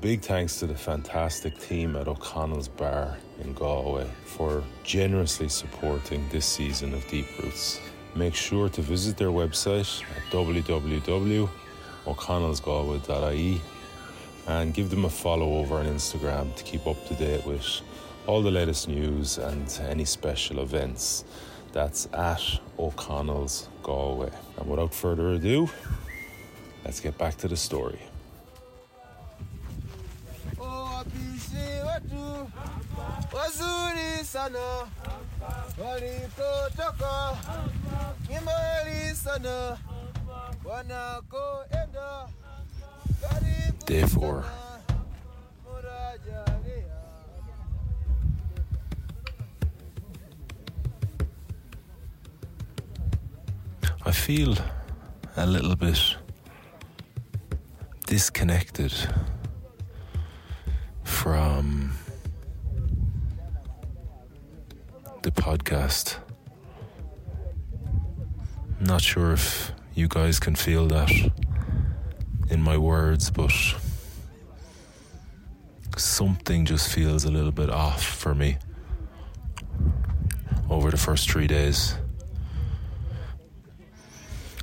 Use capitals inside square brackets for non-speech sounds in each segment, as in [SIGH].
Big thanks to the fantastic team at O'Connell's Bar in Galway for generously supporting this season of Deep Roots. Make sure to visit their website at www.o'connellsgalway.ie and give them a follow over on Instagram to keep up to date with all the latest news and any special events. That's at O'Connell's Galway. And without further ado, let's get back to the story. Wazuri sana walikotoka ni mbali sana wanakoenda karibu Day four. sana. I feel a little bit disconnected the podcast. Not sure if you guys can feel that in my words, but something just feels a little bit off for me over the first three days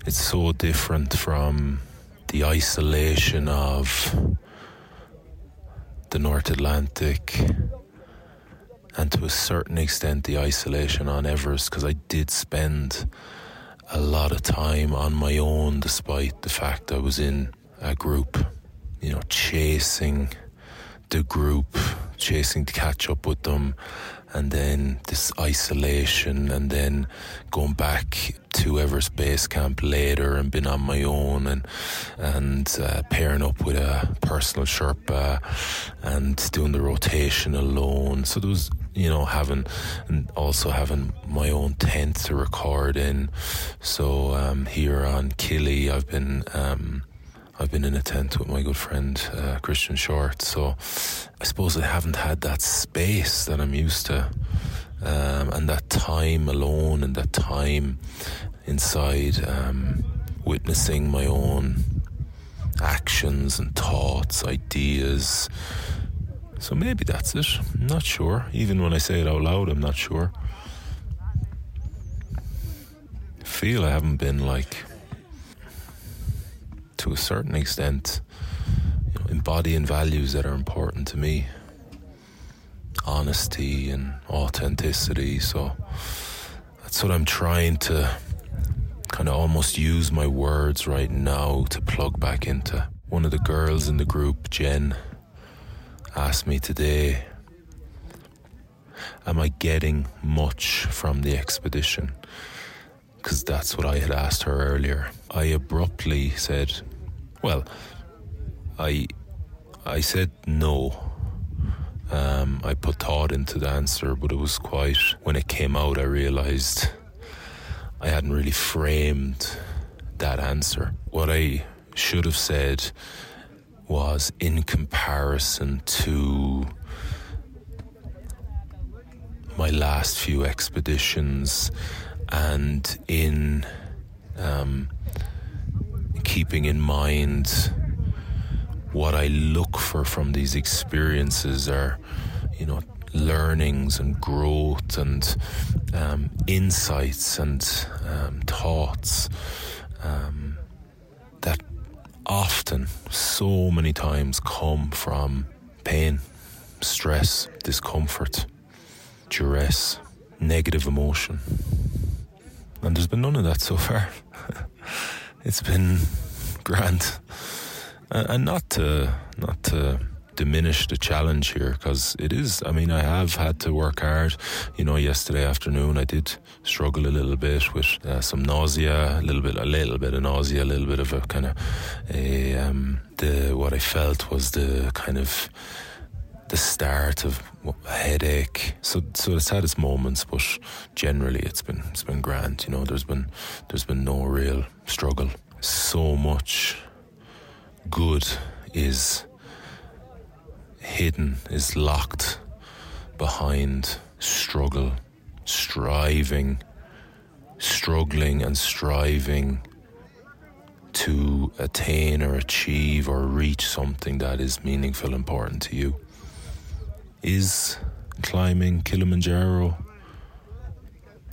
it's so different from the isolation of the North Atlantic and to a certain extent the isolation on Everest because I did spend a lot of time on my own despite the fact I was in a group, you know, chasing the group, chasing to catch up with them, and then this isolation, and then going back to Everest Base Camp later and been on my own and and uh, pairing up with a personal Sherpa and doing the rotation alone. So there was, you know, having and also having my own tent to record in. So um, here on Killy, I've been. Um, I've been in a tent with my good friend uh, Christian Short, so I suppose I haven't had that space that I'm used to, um, and that time alone, and that time inside, um, witnessing my own actions and thoughts, ideas. So maybe that's it. I'm not sure. Even when I say it out loud, I'm not sure. I feel I haven't been like to a certain extent, you know, embodying values that are important to me honesty and authenticity. So that's what I'm trying to kind of almost use my words right now to plug back into. One of the girls in the group, Jen, asked me today, Am I getting much from the expedition? because that's what I had asked her earlier. I abruptly said, "Well, I, I said no." Um, I put thought into the answer, but it was quite. When it came out, I realised I hadn't really framed that answer. What I should have said was, in comparison to my last few expeditions and in um, keeping in mind what I look for from these experiences are, you know, learnings and growth and um, insights and um, thoughts. Um, often, so many times, come from pain, stress, discomfort, duress, negative emotion. And there's been none of that so far. [LAUGHS] it's been grand. And not to, not to diminish the challenge here because it is. I mean, I have had to work hard. You know, yesterday afternoon I did struggle a little bit with uh, some nausea, a little bit, a little bit of nausea, a little bit of a kind of a um, the what I felt was the kind of the start of a headache. So so it's had its moments, but generally it's been it's been grand. You know, there's been there's been no real struggle. So much good is hidden, is locked behind struggle, striving, struggling and striving to attain or achieve or reach something that is meaningful, important to you. Is climbing Kilimanjaro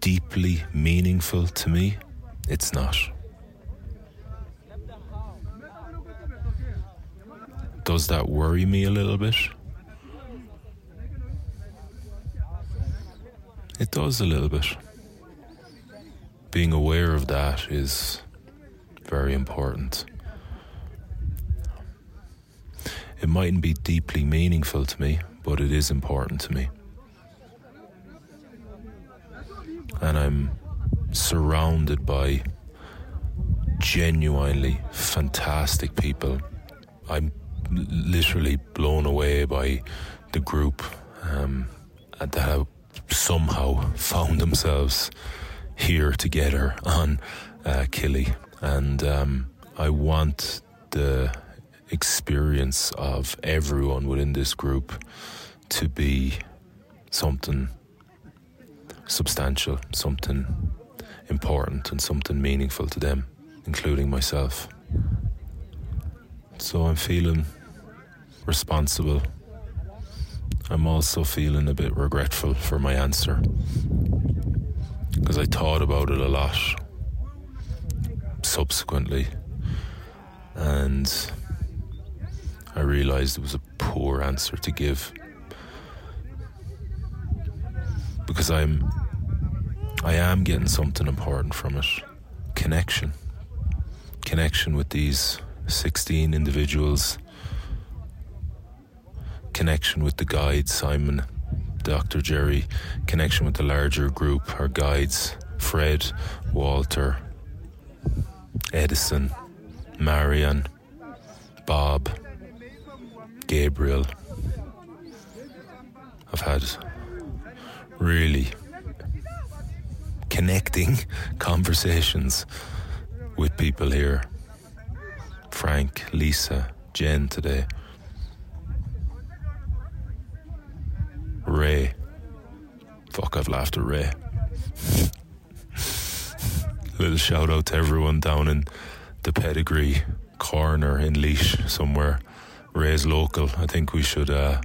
deeply meaningful to me? It's not. Does that worry me a little bit? It does a little bit. Being aware of that is very important. It mightn't be deeply meaningful to me, but it is important to me. And I'm surrounded by genuinely fantastic people. I'm literally blown away by the group um, that have somehow found themselves here together on uh, Killy. And um, I want the experience of everyone within this group to be something substantial, something important, and something meaningful to them, including myself. So I'm feeling responsible. I'm also feeling a bit regretful for my answer because I thought about it a lot subsequently and I realized it was a poor answer to give because I'm I am getting something important from it connection connection with these 16 individuals connection with the guides, Simon, Dr. Jerry, connection with the larger group, our guides, Fred, Walter, Edison, Marion, Bob, Gabriel. I've had really connecting [LAUGHS] conversations with people here. Frank, Lisa, Jen today. Ray. Fuck, I've laughed at Ray. Little shout out to everyone down in the pedigree corner in Laois somewhere. Ray's local. I think we should. Uh,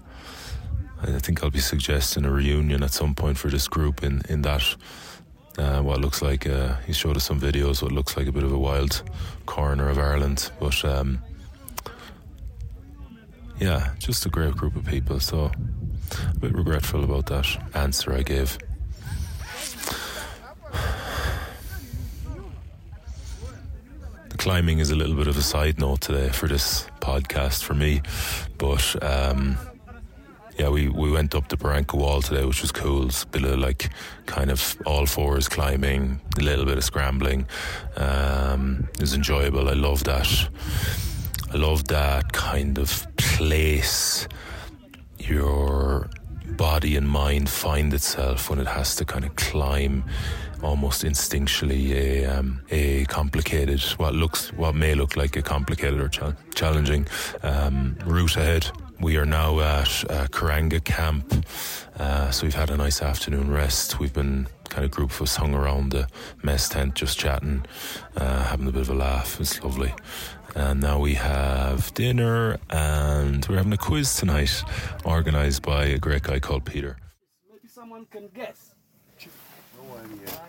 I think I'll be suggesting a reunion at some point for this group in in that. Uh, what looks like uh, he showed us some videos. What looks like a bit of a wild corner of Ireland, but um, yeah, just a great group of people. So a bit regretful about that answer I gave. The climbing is a little bit of a side note today for this podcast for me, but um, yeah, we, we went up the Barranco Wall today, which was cool. It's a bit of like kind of all fours climbing, a little bit of scrambling. Um, it was enjoyable. I love that. I love that kind of place your body and mind find itself when it has to kind of climb almost instinctually a um, a complicated what looks what may look like a complicated or ch- challenging um, route ahead. We are now at uh, Karanga Camp, uh, so we've had a nice afternoon rest. We've been kind of group of us hung around the mess tent just chatting, uh, having a bit of a laugh. It's lovely. And now we have dinner and we're having a quiz tonight organised by a great guy called Peter. Maybe someone can guess. No idea.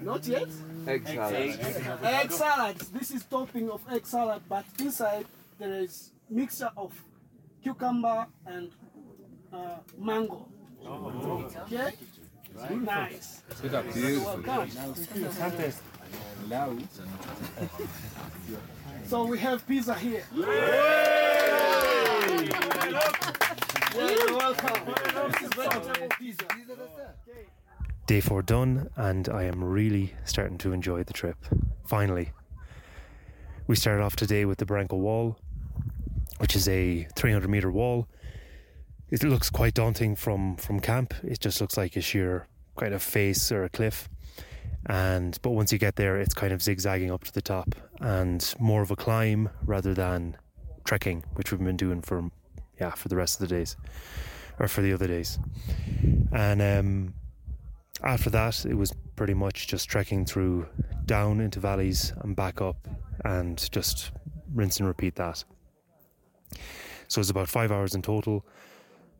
Not yet? Egg salad. Egg salad. This is topping of egg salad, but inside there is mixture of cucumber and uh, mango. Okay? Nice. Welcome. So we have pizza here. Day four done, and I am really starting to enjoy the trip. Finally. We started off today with the Barranco Wall, which is a 300 meter wall. It looks quite daunting from, from camp. It just looks like a sheer kind of face or a cliff. And but once you get there, it's kind of zigzagging up to the top and more of a climb rather than trekking, which we've been doing for yeah for the rest of the days or for the other days. And um, after that, it was pretty much just trekking through down into valleys and back up and just rinse and repeat that. So it's about five hours in total.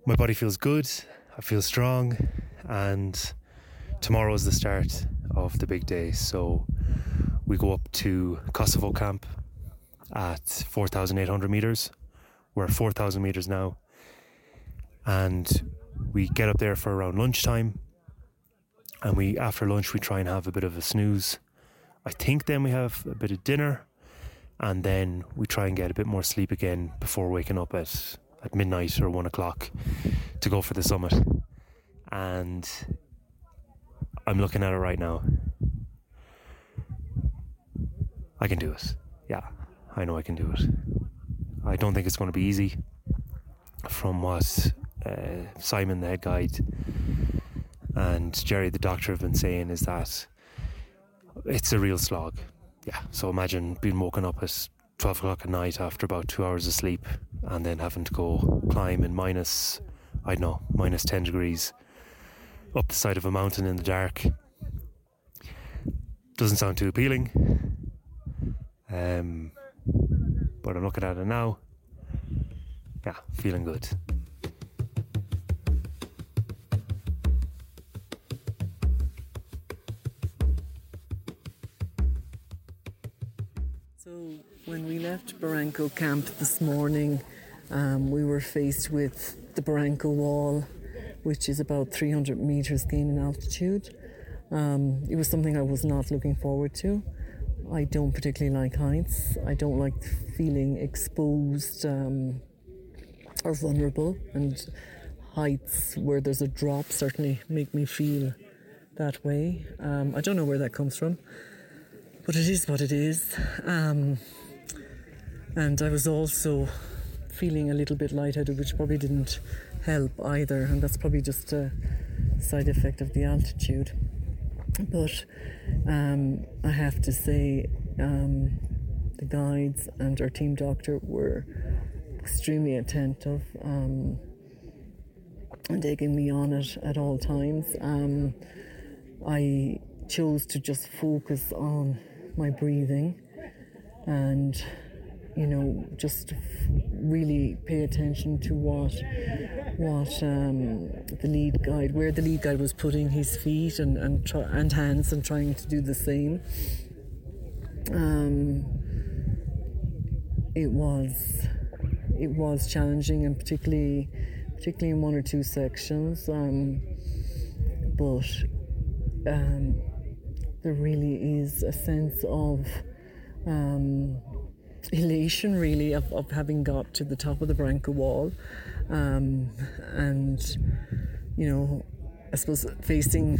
My body feels good, I feel strong, and tomorrow is the start of the big day. So we go up to Kosovo camp at 4,800 meters. We're at 4,000 meters now. And we get up there for around lunchtime. And we, after lunch, we try and have a bit of a snooze. I think then we have a bit of dinner. And then we try and get a bit more sleep again before waking up at, at midnight or one o'clock to go for the summit. And I'm looking at it right now. I can do it. Yeah, I know I can do it. I don't think it's going to be easy. From what uh, Simon, the head guide, and Jerry, the doctor, have been saying, is that it's a real slog. Yeah, so imagine being woken up at 12 o'clock at night after about two hours of sleep and then having to go climb in minus, I don't know, minus 10 degrees up the side of a mountain in the dark. Doesn't sound too appealing. Um, but I'm looking at it now. Yeah, feeling good. So, when we left Barranco camp this morning, um, we were faced with the Barranco Wall, which is about 300 meters gain in altitude. Um, it was something I was not looking forward to. I don't particularly like heights. I don't like feeling exposed um, or vulnerable, and heights where there's a drop certainly make me feel that way. Um, I don't know where that comes from, but it is what it is. Um, and I was also feeling a little bit lightheaded, which probably didn't help either, and that's probably just a side effect of the altitude. But um, I have to say, um, the guides and our team doctor were extremely attentive um, and taking me on it at all times. Um, I chose to just focus on my breathing and you know just really pay attention to what what um, the lead guide where the lead guide was putting his feet and and, try, and hands and trying to do the same. Um, it was it was challenging and particularly particularly in one or two sections um, but um, there really is a sense of um, elation, really, of, of having got to the top of the Barranco Wall, um, and you know, I suppose facing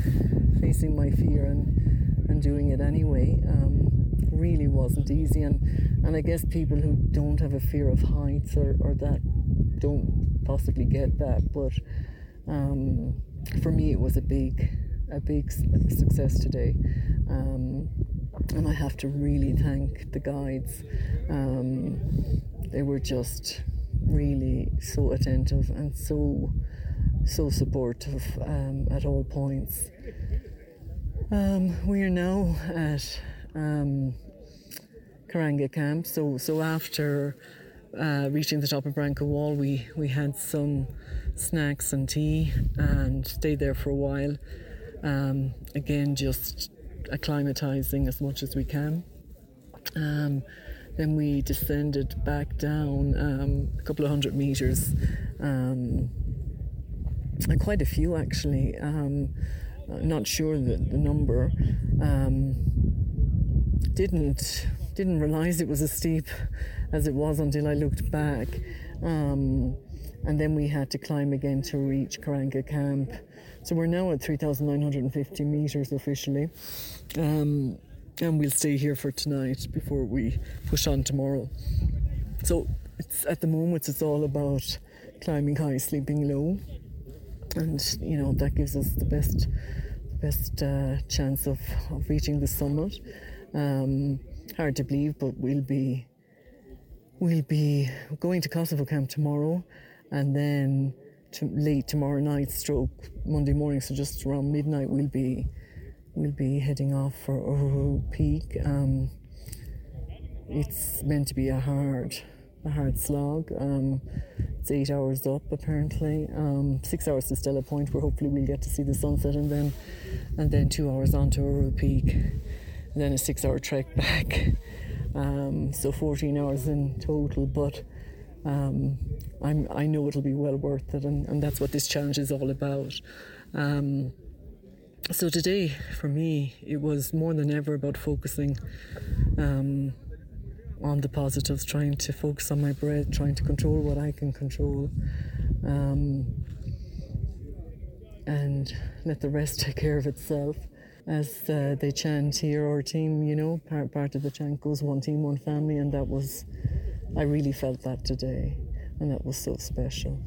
facing my fear and and doing it anyway um, really wasn't easy. And and I guess people who don't have a fear of heights or, or that don't possibly get that, but um, for me, it was a big a big success today. Um, and I have to really thank the guides. Um, they were just really so attentive and so so supportive um, at all points. Um, we are now at um, Karanga Camp. So, so after uh, reaching the top of Barranco Wall, we, we had some snacks and tea and stayed there for a while. Um, again, just acclimatizing as much as we can. Um, then we descended back down um, a couple of hundred meters, um, quite a few actually. Um, not sure the, the number. Um, didn't didn't realize it was as steep as it was until I looked back. Um, and then we had to climb again to reach Karanga Camp. So we're now at 3,950 meters officially. Um, and we'll stay here for tonight before we push on tomorrow. So it's at the moment it's all about climbing high, sleeping low, and you know that gives us the best best uh, chance of, of reaching the summit. Um, hard to believe, but we'll be we'll be going to Kosovo camp tomorrow, and then to late tomorrow night, stroke Monday morning. So just around midnight, we'll be we'll be heading off for Uhuru Peak. Um, it's meant to be a hard a hard slog. Um, it's eight hours up apparently. Um, six hours to Stella Point, where hopefully we'll get to see the sunset, and then and then two hours on to Uhuru Peak, and then a six-hour trek [LAUGHS] back. Um, so 14 hours in total, but um, I'm, I know it'll be well worth it, and, and that's what this challenge is all about. Um, so today, for me, it was more than ever about focusing um, on the positives, trying to focus on my breath, trying to control what I can control, um, and let the rest [LAUGHS] take care of itself. As uh, they chant here, our team, you know, part, part of the chant goes one team, one family, and that was, I really felt that today, and that was so special.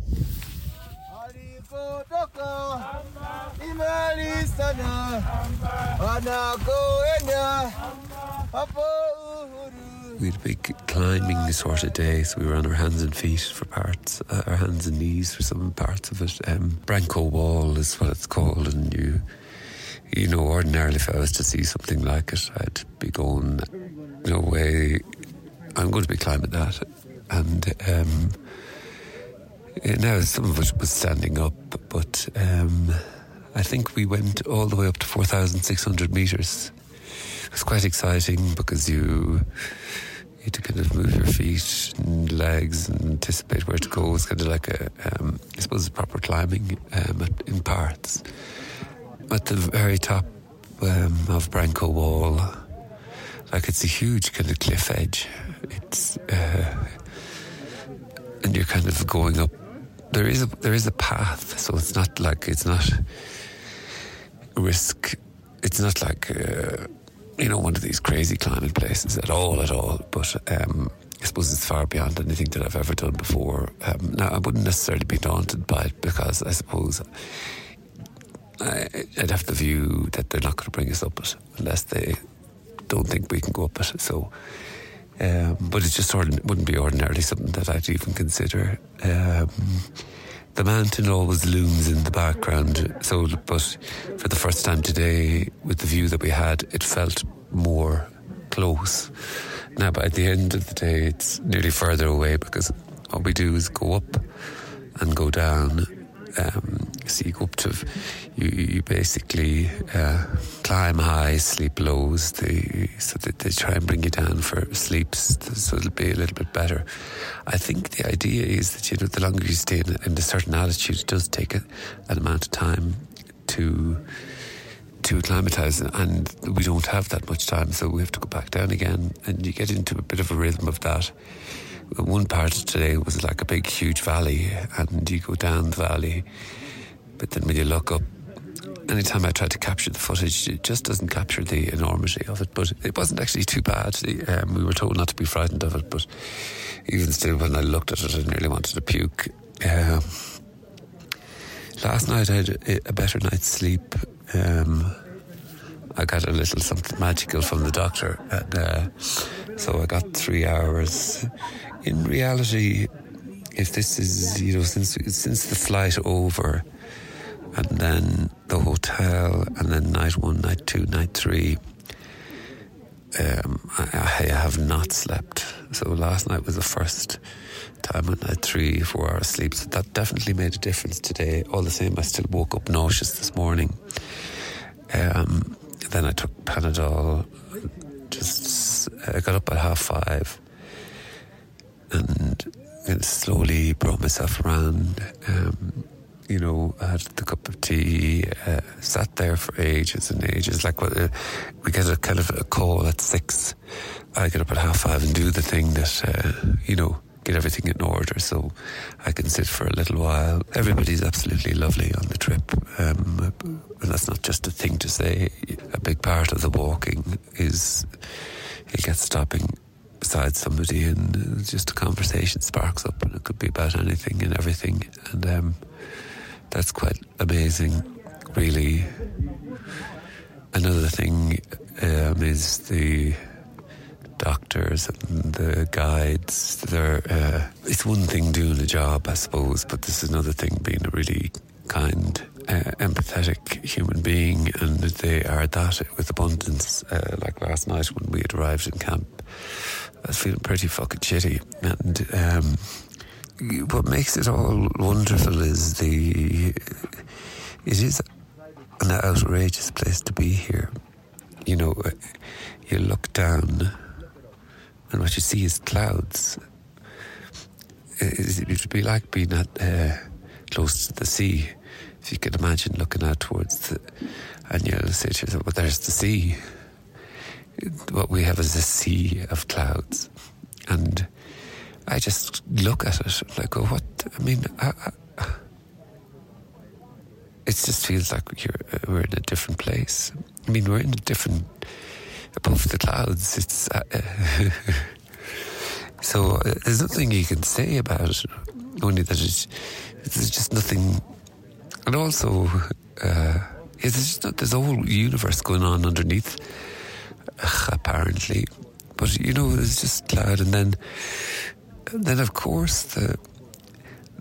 We had a big climbing this sort of day, so we were on our hands and feet for parts, uh, our hands and knees for some parts of it. Um, Barranco Wall is what it's called, and you, you know, ordinarily if I was to see something like it, I'd be going, no way, I'm going to be climbing that. And um, now some of it was standing up, but um, I think we went all the way up to 4,600 metres. It was quite exciting because you you had to kind of move your feet and legs and anticipate where to go. It's kind of like a, um, I suppose, proper climbing um, in parts. At the very top um, of Barranco Wall, like it's a huge kind of cliff edge. It's uh, and you're kind of going up. There is a there is a path, so it's not like it's not risk. It's not like. Uh, you know, one of these crazy climbing places at all, at all. But um, I suppose it's far beyond anything that I've ever done before. Um, now, I wouldn't necessarily be daunted by it because I suppose I, would have the view that they're not going to bring us up it unless they don't think we can go up it. So, um, but it just wouldn't be ordinarily something that I'd even consider. Um, the mountain always looms in the background. So, but for the first time today, with the view that we had, it felt more close. Now, but at the end of the day, it's nearly further away because what we do is go up and go down um, so you go up to, you, you basically uh, climb high, sleep lows, they, so that they try and bring you down for sleeps, so it'll be a little bit better. I think the idea is that, you know, the longer you stay in, in a certain altitude, it does take a, an amount of time to to acclimatise, and we don't have that much time, so we have to go back down again, and you get into a bit of a rhythm of that one part of today was like a big, huge valley, and you go down the valley, but then when you look up, anytime I tried to capture the footage, it just doesn't capture the enormity of it. But it wasn't actually too bad. Um, we were told not to be frightened of it, but even still, when I looked at it, I nearly wanted to puke. Um, last night I had a better night's sleep. Um, I got a little something magical from the doctor, and uh, so I got three hours in reality, if this is, you know, since since the flight over, and then the hotel, and then night one, night two, night three. Um, I, I have not slept. So last night was the first time I had three, four hours sleep. So that definitely made a difference today. All the same, I still woke up nauseous this morning. Um, then I took Panadol. Just I got up at half five, and, and slowly brought myself around. Um, you know, I had the cup of tea, uh, sat there for ages and ages. Like uh, we get a kind of a call at six. I get up at half five and do the thing that, uh, you know, get everything in order so I can sit for a little while. Everybody's absolutely lovely on the trip. Um, and that's not just a thing to say. A big part of the walking is you get stopping beside somebody and just a conversation sparks up and it could be about anything and everything. And um, that's quite amazing, really. Another thing um, is the doctors and the guides. They're, uh, it's one thing doing a job, I suppose, but this is another thing being a really kind, uh, empathetic human being, and they are that with abundance. Uh, like last night when we had arrived in camp, I was feeling pretty fucking shitty, and um, what makes it all wonderful is the it is an outrageous place to be here. You know, you look down and what you see is clouds. It would be like being at uh, close to the sea. If you could imagine looking out towards the, and you'll say to yourself, well, there's the sea. What we have is a sea of clouds. And I just look at it and I go, what? I mean, it just feels like we're in a different place. I mean, we're in a different above the clouds. It's uh, [LAUGHS] so uh, there's nothing you can say about it. Only that it's, there's just nothing, and also uh, there's just not, there's a whole universe going on underneath. Apparently, but you know, it's just cloud, and then, then of course the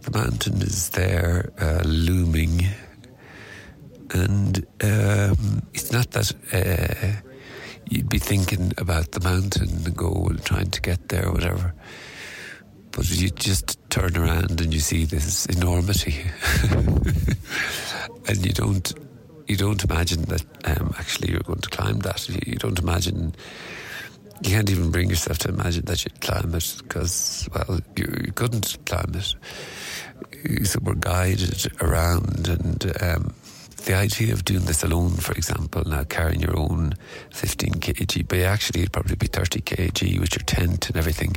the mountain is there uh, looming, and um, it's not that uh, you'd be thinking about the mountain and go and trying to get there whatever. But you just turn around and you see this enormity, [LAUGHS] and you don't you don't imagine that um, actually you're going to climb that. You don't imagine. You can't even bring yourself to imagine that you'd climb it because, well, you, you couldn't climb it. So we're guided around, and um, the idea of doing this alone, for example, now carrying your own 15 kg, but actually it'd probably be 30 kg with your tent and everything.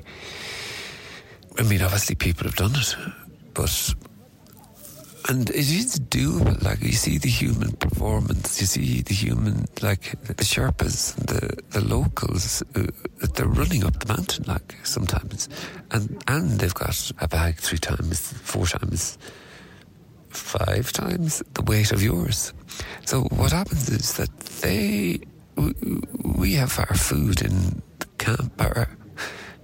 I mean, obviously people have done it, but and it is doable. Like you see the human performance, you see the human, like the Sherpas, the the locals, uh, they're running up the mountain like sometimes, and and they've got a bag three times, four times five times the weight of yours. So what happens is that they, we have our food in camp. Our,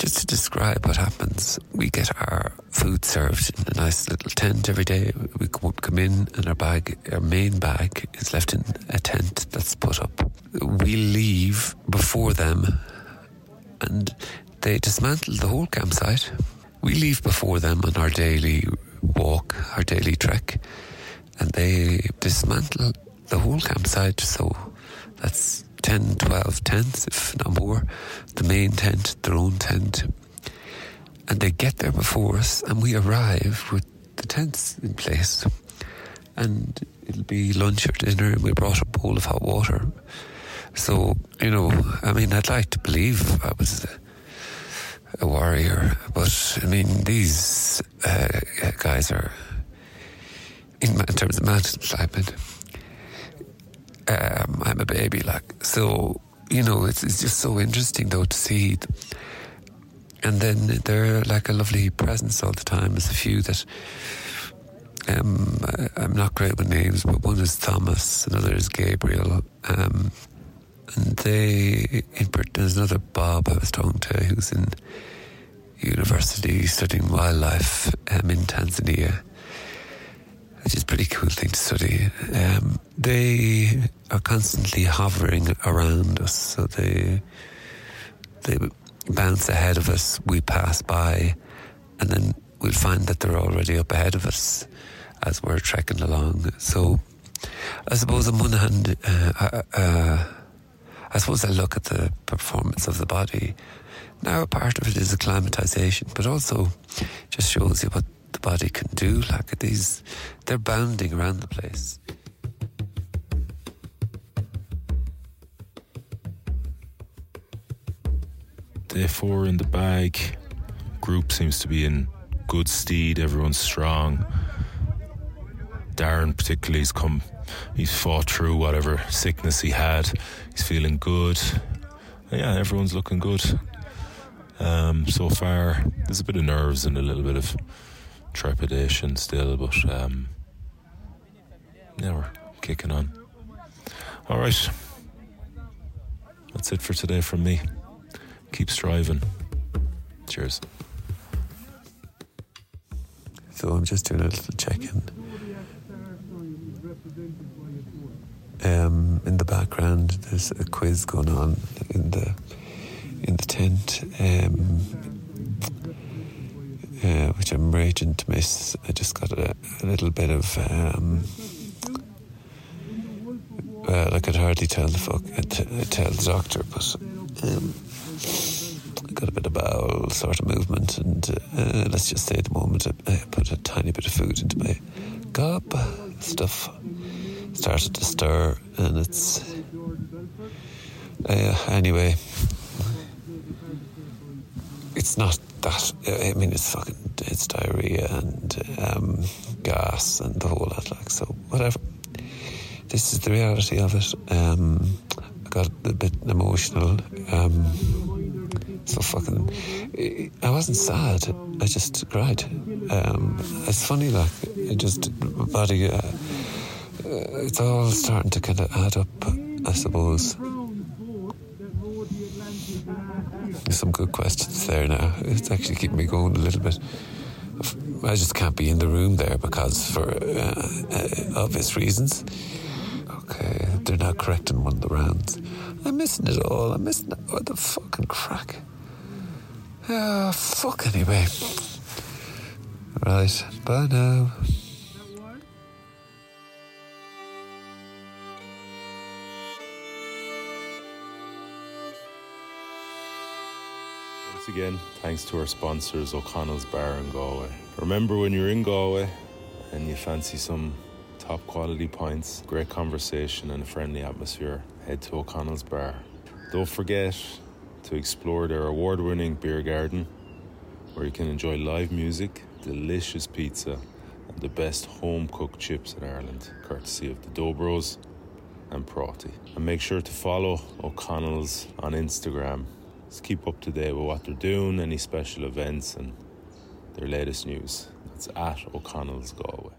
just to describe what happens, we get our food served in a nice little tent every day. We come in, and our bag, our main bag, is left in a tent that's put up. We leave before them, and they dismantle the whole campsite. We leave before them on our daily walk, our daily trek, and they dismantle the whole campsite. So that's 10, 12 tents, if not more. The main tent, their own tent. And they get there before us, and we arrive with the tents in place. And it'll be lunch or dinner, and we brought a bowl of hot water. So, you know, I mean, I'd like to believe I was a warrior. But I mean, these uh, guys are, in, in, terms of mountain climbing, um, I'm a baby, like so. You know, it's it's just so interesting though to see. And then they're like a lovely presence all the time. There's a few that um, I, am not great with names, but one is Thomas, another is Gabriel. Um, and they, in, there's another Bob I was talking to who's in university studying wildlife um, in Tanzania. Which is a pretty cool thing to study. Um, they are constantly hovering around us, so they they bounce ahead of us. We pass by, and then we'll find that they're already up ahead of us as we're trekking along. So, I suppose on one hand, uh, uh, I suppose I look at the performance of the body. Now, a part of it is acclimatization, but also just shows you what the body can do. Like these, they're bounding around the place. Four in the bag. Group seems to be in good steed. Everyone's strong. Darren, particularly, he's come, he's fought through whatever sickness he had. He's feeling good. Yeah, everyone's looking good. Um, so far, there's a bit of nerves and a little bit of trepidation still, but um, yeah, we're kicking on. All right, that's it for today from me. Keep striving. Cheers. So I'm just doing a little check in. Um, in the background, there's a quiz going on in the in the tent, um, uh, which I'm raging to miss. I just got a, a little bit of. Um, well, I could hardly tell the fuck uh, t- uh, tell the doctor, but um, I got a bit of bowel sort of movement, and uh, let's just say at the moment I, I put a tiny bit of food into my gob. Stuff started to stir, and it's uh, anyway. It's not that. I mean, it's fucking it's diarrhea and um, gas and the whole lot. Like so, whatever. This is the reality of it. Um, I got a bit emotional. Um, so fucking. I wasn't sad. I just cried. Um, it's funny, like it just body. Uh, it's all starting to kind of add up, I suppose. Some good questions there now. It's actually keeping me going a little bit. I just can't be in the room there because, for uh, uh, obvious reasons. Okay, they're now correcting one of the rounds. I'm missing it all. I'm missing. What the fucking crack? Ah, fuck anyway. Right, bye now. Again, thanks to our sponsors, O'Connell's Bar in Galway. Remember when you're in Galway and you fancy some top quality pints, great conversation, and a friendly atmosphere, head to O'Connell's Bar. Don't forget to explore their award winning beer garden where you can enjoy live music, delicious pizza, and the best home cooked chips in Ireland, courtesy of the Dough Bros and Prati. And make sure to follow O'Connell's on Instagram. Keep up to date with what they're doing, any special events, and their latest news. That's at O'Connell's Galway.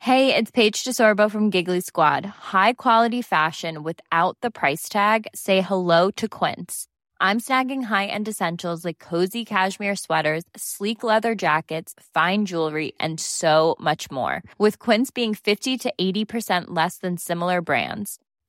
Hey, it's Paige DeSorbo from Giggly Squad. High quality fashion without the price tag. Say hello to Quince. I'm snagging high-end essentials like cozy cashmere sweaters, sleek leather jackets, fine jewelry, and so much more. With Quince being 50 to 80% less than similar brands.